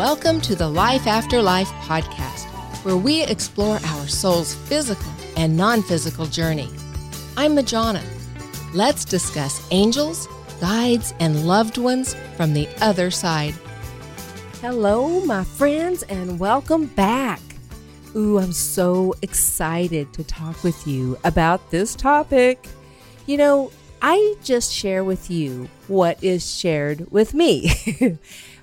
Welcome to the Life After Life podcast, where we explore our soul's physical and non physical journey. I'm Majana. Let's discuss angels, guides, and loved ones from the other side. Hello, my friends, and welcome back. Ooh, I'm so excited to talk with you about this topic. You know, I just share with you what is shared with me,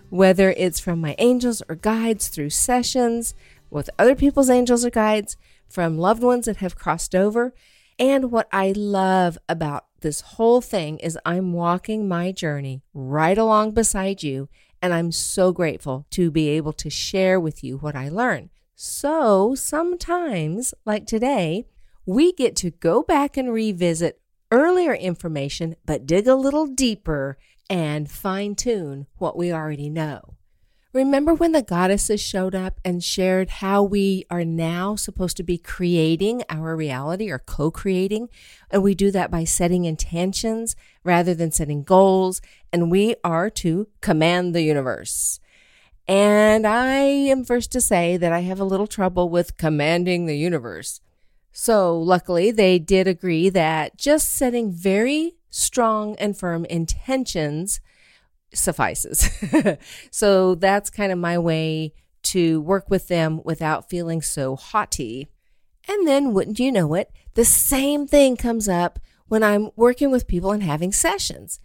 whether it's from my angels or guides through sessions with other people's angels or guides, from loved ones that have crossed over. And what I love about this whole thing is I'm walking my journey right along beside you, and I'm so grateful to be able to share with you what I learn. So sometimes, like today, we get to go back and revisit earlier information, but dig a little deeper and fine tune what we already know. Remember when the goddesses showed up and shared how we are now supposed to be creating our reality or co creating? And we do that by setting intentions rather than setting goals. And we are to command the universe. And I am first to say that I have a little trouble with commanding the universe. So, luckily, they did agree that just setting very strong and firm intentions suffices. so, that's kind of my way to work with them without feeling so haughty. And then, wouldn't you know it, the same thing comes up when I'm working with people and having sessions.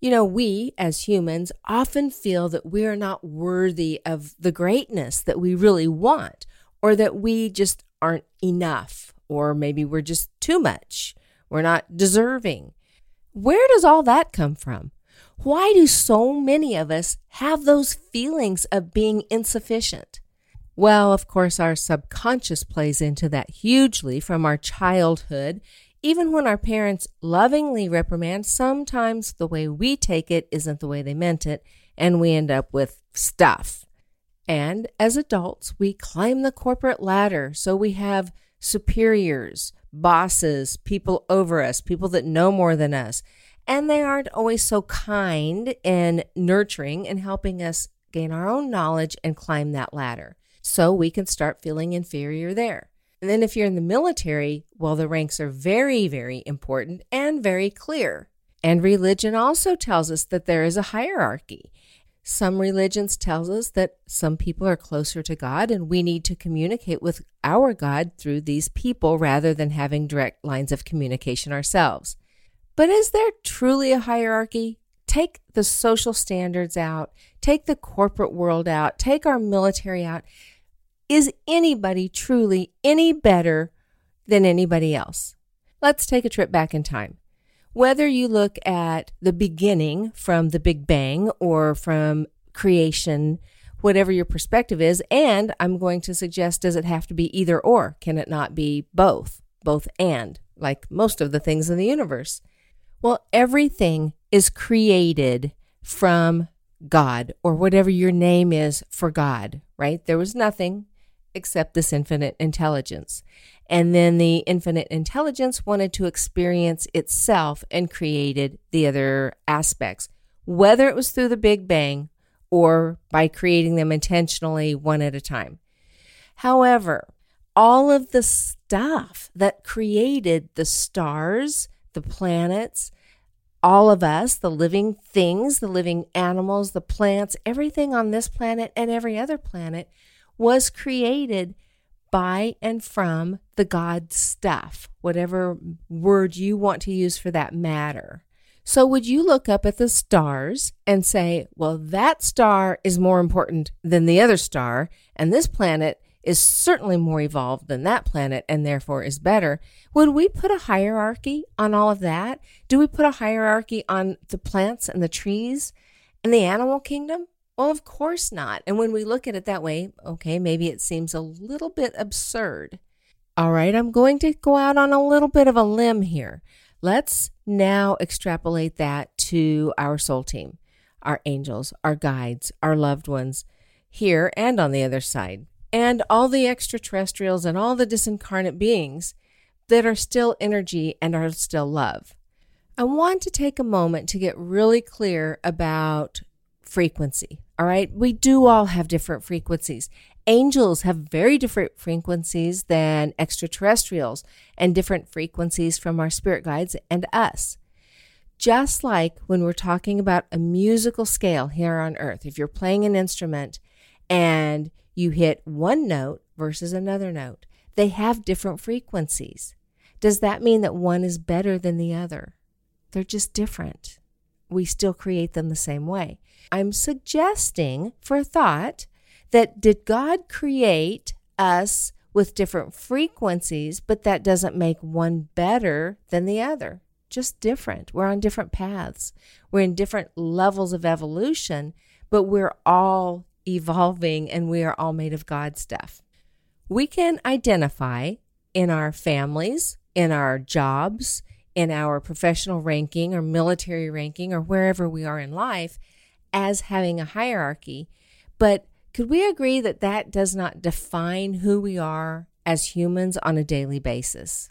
You know, we as humans often feel that we are not worthy of the greatness that we really want, or that we just aren't enough, or maybe we're just too much. We're not deserving. Where does all that come from? Why do so many of us have those feelings of being insufficient? Well, of course, our subconscious plays into that hugely from our childhood even when our parents lovingly reprimand, sometimes the way we take it isn't the way they meant it, and we end up with stuff. And as adults, we climb the corporate ladder. So we have superiors, bosses, people over us, people that know more than us. And they aren't always so kind and nurturing and helping us gain our own knowledge and climb that ladder. So we can start feeling inferior there. And then if you're in the military, well, the ranks are very, very important and very clear. And religion also tells us that there is a hierarchy. Some religions tells us that some people are closer to God and we need to communicate with our God through these people rather than having direct lines of communication ourselves. But is there truly a hierarchy? Take the social standards out, take the corporate world out, take our military out. Is anybody truly any better than anybody else? Let's take a trip back in time. Whether you look at the beginning from the Big Bang or from creation, whatever your perspective is, and I'm going to suggest does it have to be either or? Can it not be both? Both and, like most of the things in the universe. Well, everything is created from God or whatever your name is for God, right? There was nothing accept this infinite intelligence. And then the infinite intelligence wanted to experience itself and created the other aspects, whether it was through the Big Bang or by creating them intentionally one at a time. However, all of the stuff that created the stars, the planets, all of us, the living things, the living animals, the plants, everything on this planet and every other planet was created by and from the God stuff, whatever word you want to use for that matter. So, would you look up at the stars and say, well, that star is more important than the other star, and this planet is certainly more evolved than that planet and therefore is better? Would we put a hierarchy on all of that? Do we put a hierarchy on the plants and the trees and the animal kingdom? Well, of course not. And when we look at it that way, okay, maybe it seems a little bit absurd. All right, I'm going to go out on a little bit of a limb here. Let's now extrapolate that to our soul team, our angels, our guides, our loved ones here and on the other side, and all the extraterrestrials and all the disincarnate beings that are still energy and are still love. I want to take a moment to get really clear about frequency All right. We do all have different frequencies. Angels have very different frequencies than extraterrestrials and different frequencies from our spirit guides and us. Just like when we're talking about a musical scale here on earth, if you're playing an instrument and you hit one note versus another note, they have different frequencies. Does that mean that one is better than the other? They're just different. We still create them the same way. I'm suggesting for thought that did God create us with different frequencies, but that doesn't make one better than the other? Just different. We're on different paths. We're in different levels of evolution, but we're all evolving and we are all made of God stuff. We can identify in our families, in our jobs, in our professional ranking or military ranking or wherever we are in life as having a hierarchy. But could we agree that that does not define who we are as humans on a daily basis?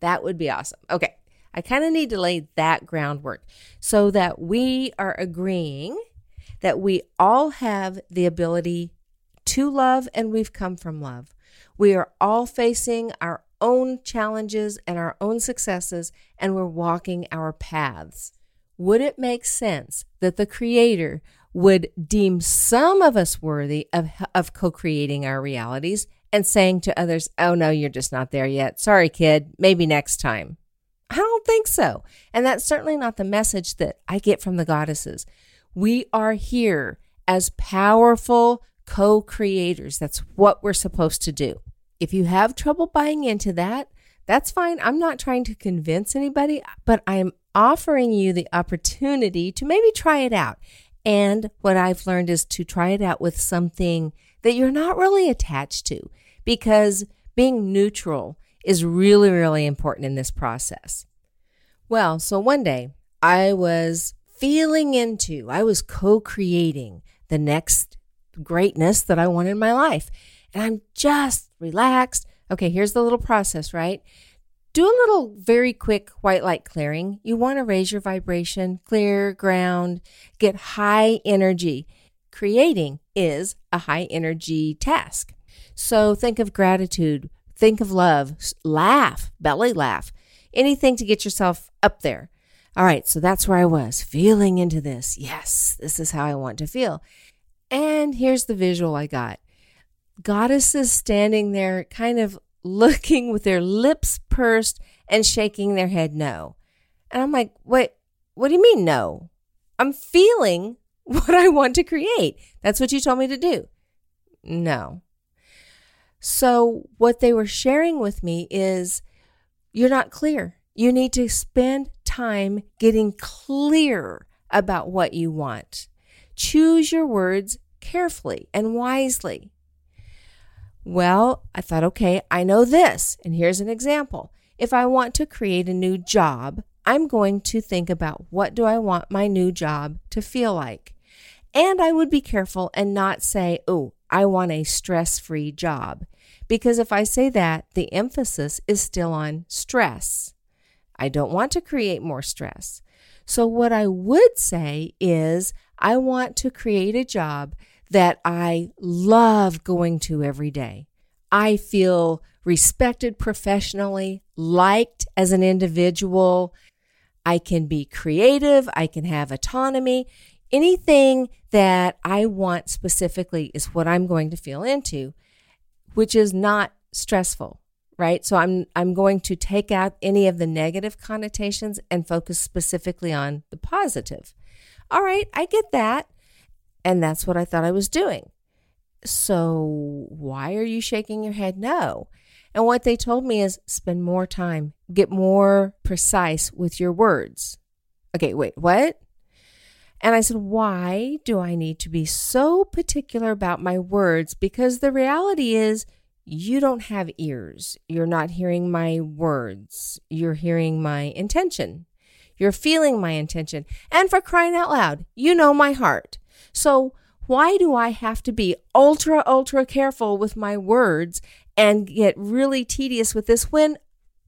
That would be awesome. Okay. I kind of need to lay that groundwork so that we are agreeing that we all have the ability to love and we've come from love. We are all facing our own challenges and our own successes, and we're walking our paths. Would it make sense that the Creator would deem some of us worthy of, of co creating our realities and saying to others, Oh, no, you're just not there yet. Sorry, kid. Maybe next time. I don't think so. And that's certainly not the message that I get from the goddesses. We are here as powerful co creators. That's what we're supposed to do. If you have trouble buying into that, that's fine. I'm not trying to convince anybody, but I am offering you the opportunity to maybe try it out. And what I've learned is to try it out with something that you're not really attached to because being neutral is really, really important in this process. Well, so one day I was feeling into, I was co creating the next greatness that I want in my life. And I'm just relaxed. Okay, here's the little process, right? Do a little very quick white light clearing. You want to raise your vibration, clear ground, get high energy. Creating is a high energy task. So think of gratitude, think of love, laugh, belly laugh, anything to get yourself up there. All right, so that's where I was, feeling into this. Yes, this is how I want to feel. And here's the visual I got goddesses standing there, kind of looking with their lips pursed and shaking their head no. And I'm like, what what do you mean no? I'm feeling what I want to create. That's what you told me to do. No. So, what they were sharing with me is you're not clear. You need to spend time getting clear about what you want. Choose your words carefully and wisely. Well, I thought, okay, I know this. And here's an example. If I want to create a new job, I'm going to think about what do I want my new job to feel like. And I would be careful and not say, oh, I want a stress free job. Because if I say that, the emphasis is still on stress. I don't want to create more stress. So, what I would say is, I want to create a job that I love going to every day. I feel respected professionally, liked as an individual. I can be creative. I can have autonomy. Anything that I want specifically is what I'm going to feel into, which is not stressful, right? So I'm I'm going to take out any of the negative connotations and focus specifically on the positive. All right, I get that. And that's what I thought I was doing. So why are you shaking your head no? And what they told me is spend more time, get more precise with your words. Okay, wait, what? And I said, Why do I need to be so particular about my words? Because the reality is, you don't have ears. You're not hearing my words. You're hearing my intention. You're feeling my intention. And for crying out loud, you know my heart. So, why do I have to be ultra, ultra careful with my words and get really tedious with this when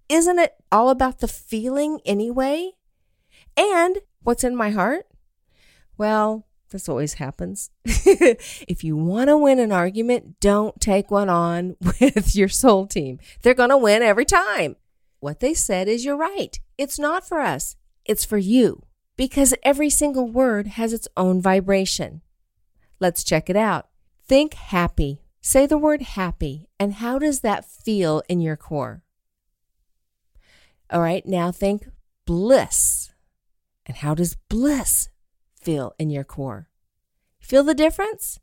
isn't it all about the feeling anyway? And what's in my heart? Well, This always happens. if you want to win an argument, don't take one on with your soul team. They're going to win every time. What they said is you're right. It's not for us, it's for you because every single word has its own vibration. Let's check it out. Think happy. Say the word happy. And how does that feel in your core? All right, now think bliss. And how does bliss feel in your core? Feel the difference?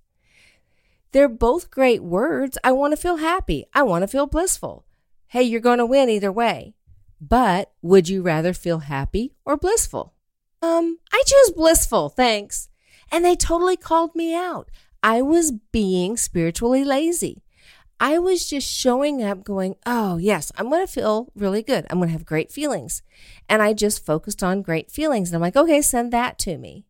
They're both great words. I want to feel happy. I want to feel blissful. Hey, you're going to win either way. But would you rather feel happy or blissful? Um, I choose blissful, thanks. And they totally called me out. I was being spiritually lazy. I was just showing up going, oh, yes, I'm going to feel really good. I'm going to have great feelings. And I just focused on great feelings. And I'm like, okay, send that to me.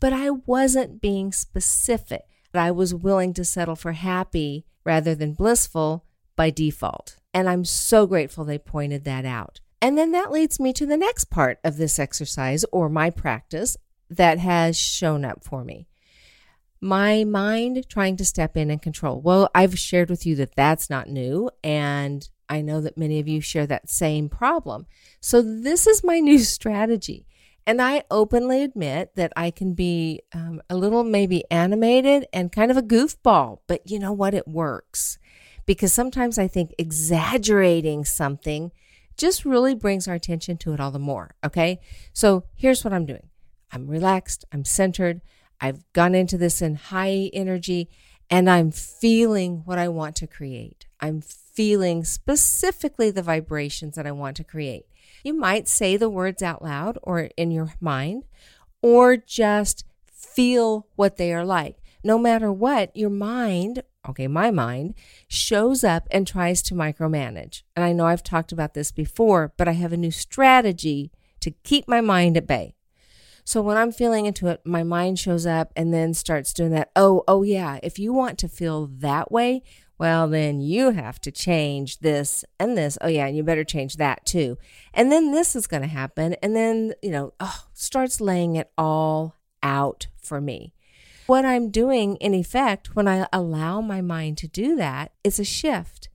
But I wasn't being specific. I was willing to settle for happy rather than blissful by default. And I'm so grateful they pointed that out. And then that leads me to the next part of this exercise or my practice that has shown up for me my mind trying to step in and control. Well, I've shared with you that that's not new. And I know that many of you share that same problem. So this is my new strategy. And I openly admit that I can be um, a little maybe animated and kind of a goofball, but you know what? It works. Because sometimes I think exaggerating something just really brings our attention to it all the more. Okay. So here's what I'm doing I'm relaxed, I'm centered, I've gone into this in high energy and I'm feeling what I want to create. I'm feeling specifically the vibrations that I want to create. You might say the words out loud or in your mind, or just feel what they are like. No matter what, your mind, okay, my mind, shows up and tries to micromanage. And I know I've talked about this before, but I have a new strategy to keep my mind at bay. So when I'm feeling into it, my mind shows up and then starts doing that. Oh, oh yeah. If you want to feel that way, well, then you have to change this and this. Oh, yeah, and you better change that too. And then this is going to happen. And then, you know, oh, starts laying it all out for me. What I'm doing, in effect, when I allow my mind to do that, is a shift.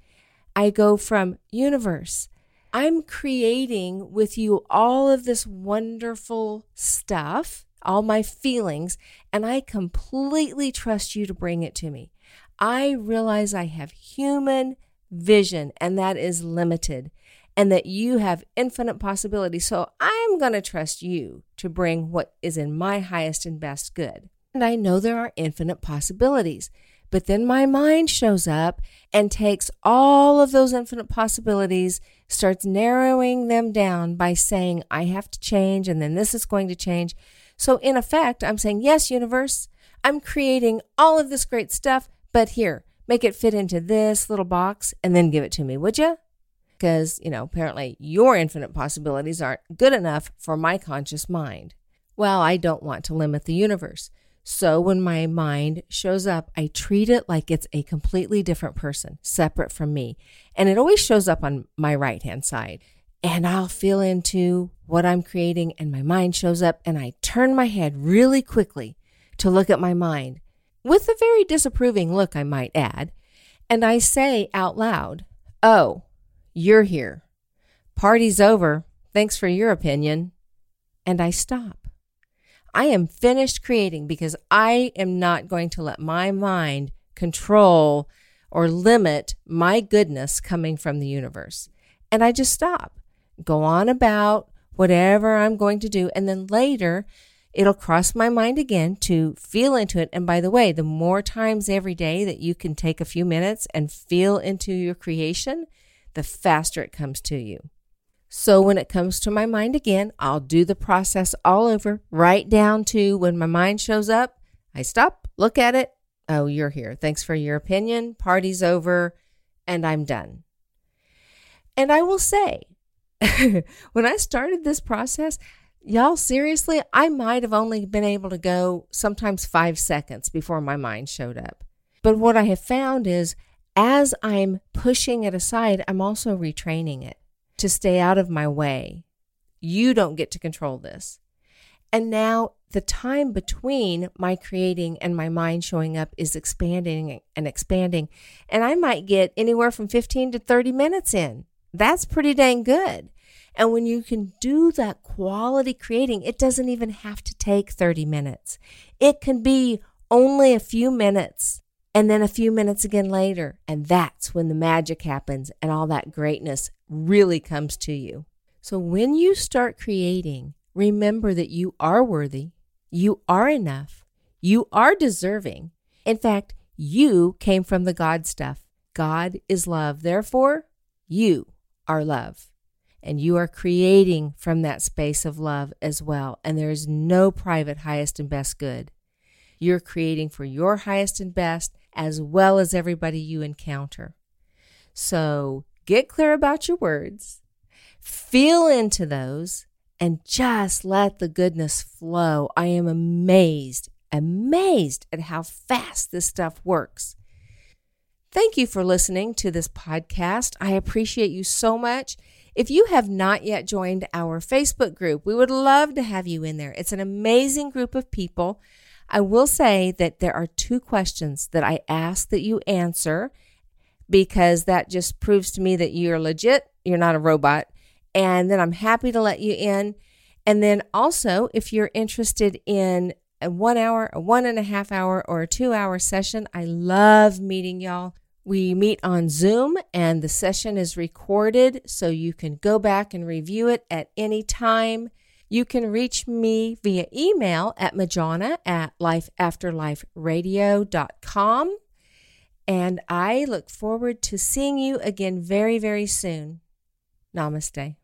I go from universe, I'm creating with you all of this wonderful stuff, all my feelings, and I completely trust you to bring it to me. I realize I have human vision and that is limited, and that you have infinite possibilities. So I'm going to trust you to bring what is in my highest and best good. And I know there are infinite possibilities. But then my mind shows up and takes all of those infinite possibilities, starts narrowing them down by saying, I have to change, and then this is going to change. So, in effect, I'm saying, Yes, universe, I'm creating all of this great stuff, but here, make it fit into this little box and then give it to me, would you? Because, you know, apparently your infinite possibilities aren't good enough for my conscious mind. Well, I don't want to limit the universe. So when my mind shows up, I treat it like it's a completely different person, separate from me. And it always shows up on my right hand side. And I'll feel into what I'm creating, and my mind shows up, and I turn my head really quickly to look at my mind with a very disapproving look, I might add. And I say out loud, Oh, you're here. Party's over. Thanks for your opinion. And I stop. I am finished creating because I am not going to let my mind control or limit my goodness coming from the universe. And I just stop, go on about whatever I'm going to do. And then later, it'll cross my mind again to feel into it. And by the way, the more times every day that you can take a few minutes and feel into your creation, the faster it comes to you. So when it comes to my mind again, I'll do the process all over, right down to when my mind shows up, I stop, look at it. Oh, you're here. Thanks for your opinion. Party's over, and I'm done. And I will say, when I started this process, y'all, seriously, I might have only been able to go sometimes five seconds before my mind showed up. But what I have found is as I'm pushing it aside, I'm also retraining it to stay out of my way. You don't get to control this. And now the time between my creating and my mind showing up is expanding and expanding. And I might get anywhere from 15 to 30 minutes in. That's pretty dang good. And when you can do that quality creating, it doesn't even have to take 30 minutes. It can be only a few minutes and then a few minutes again later. And that's when the magic happens and all that greatness really comes to you. So when you start creating, remember that you are worthy, you are enough, you are deserving. In fact, you came from the God stuff. God is love. Therefore, you are love. And you are creating from that space of love as well. And there is no private highest and best good. You're creating for your highest and best as well as everybody you encounter. So get clear about your words, feel into those, and just let the goodness flow. I am amazed, amazed at how fast this stuff works. Thank you for listening to this podcast. I appreciate you so much. If you have not yet joined our Facebook group, we would love to have you in there. It's an amazing group of people. I will say that there are two questions that I ask that you answer because that just proves to me that you're legit, you're not a robot. And then I'm happy to let you in. And then also, if you're interested in a one hour, a one and a half hour, or a two hour session, I love meeting y'all. We meet on Zoom and the session is recorded so you can go back and review it at any time. You can reach me via email at majona at lifeafterliferadio.com. And I look forward to seeing you again very, very soon. Namaste.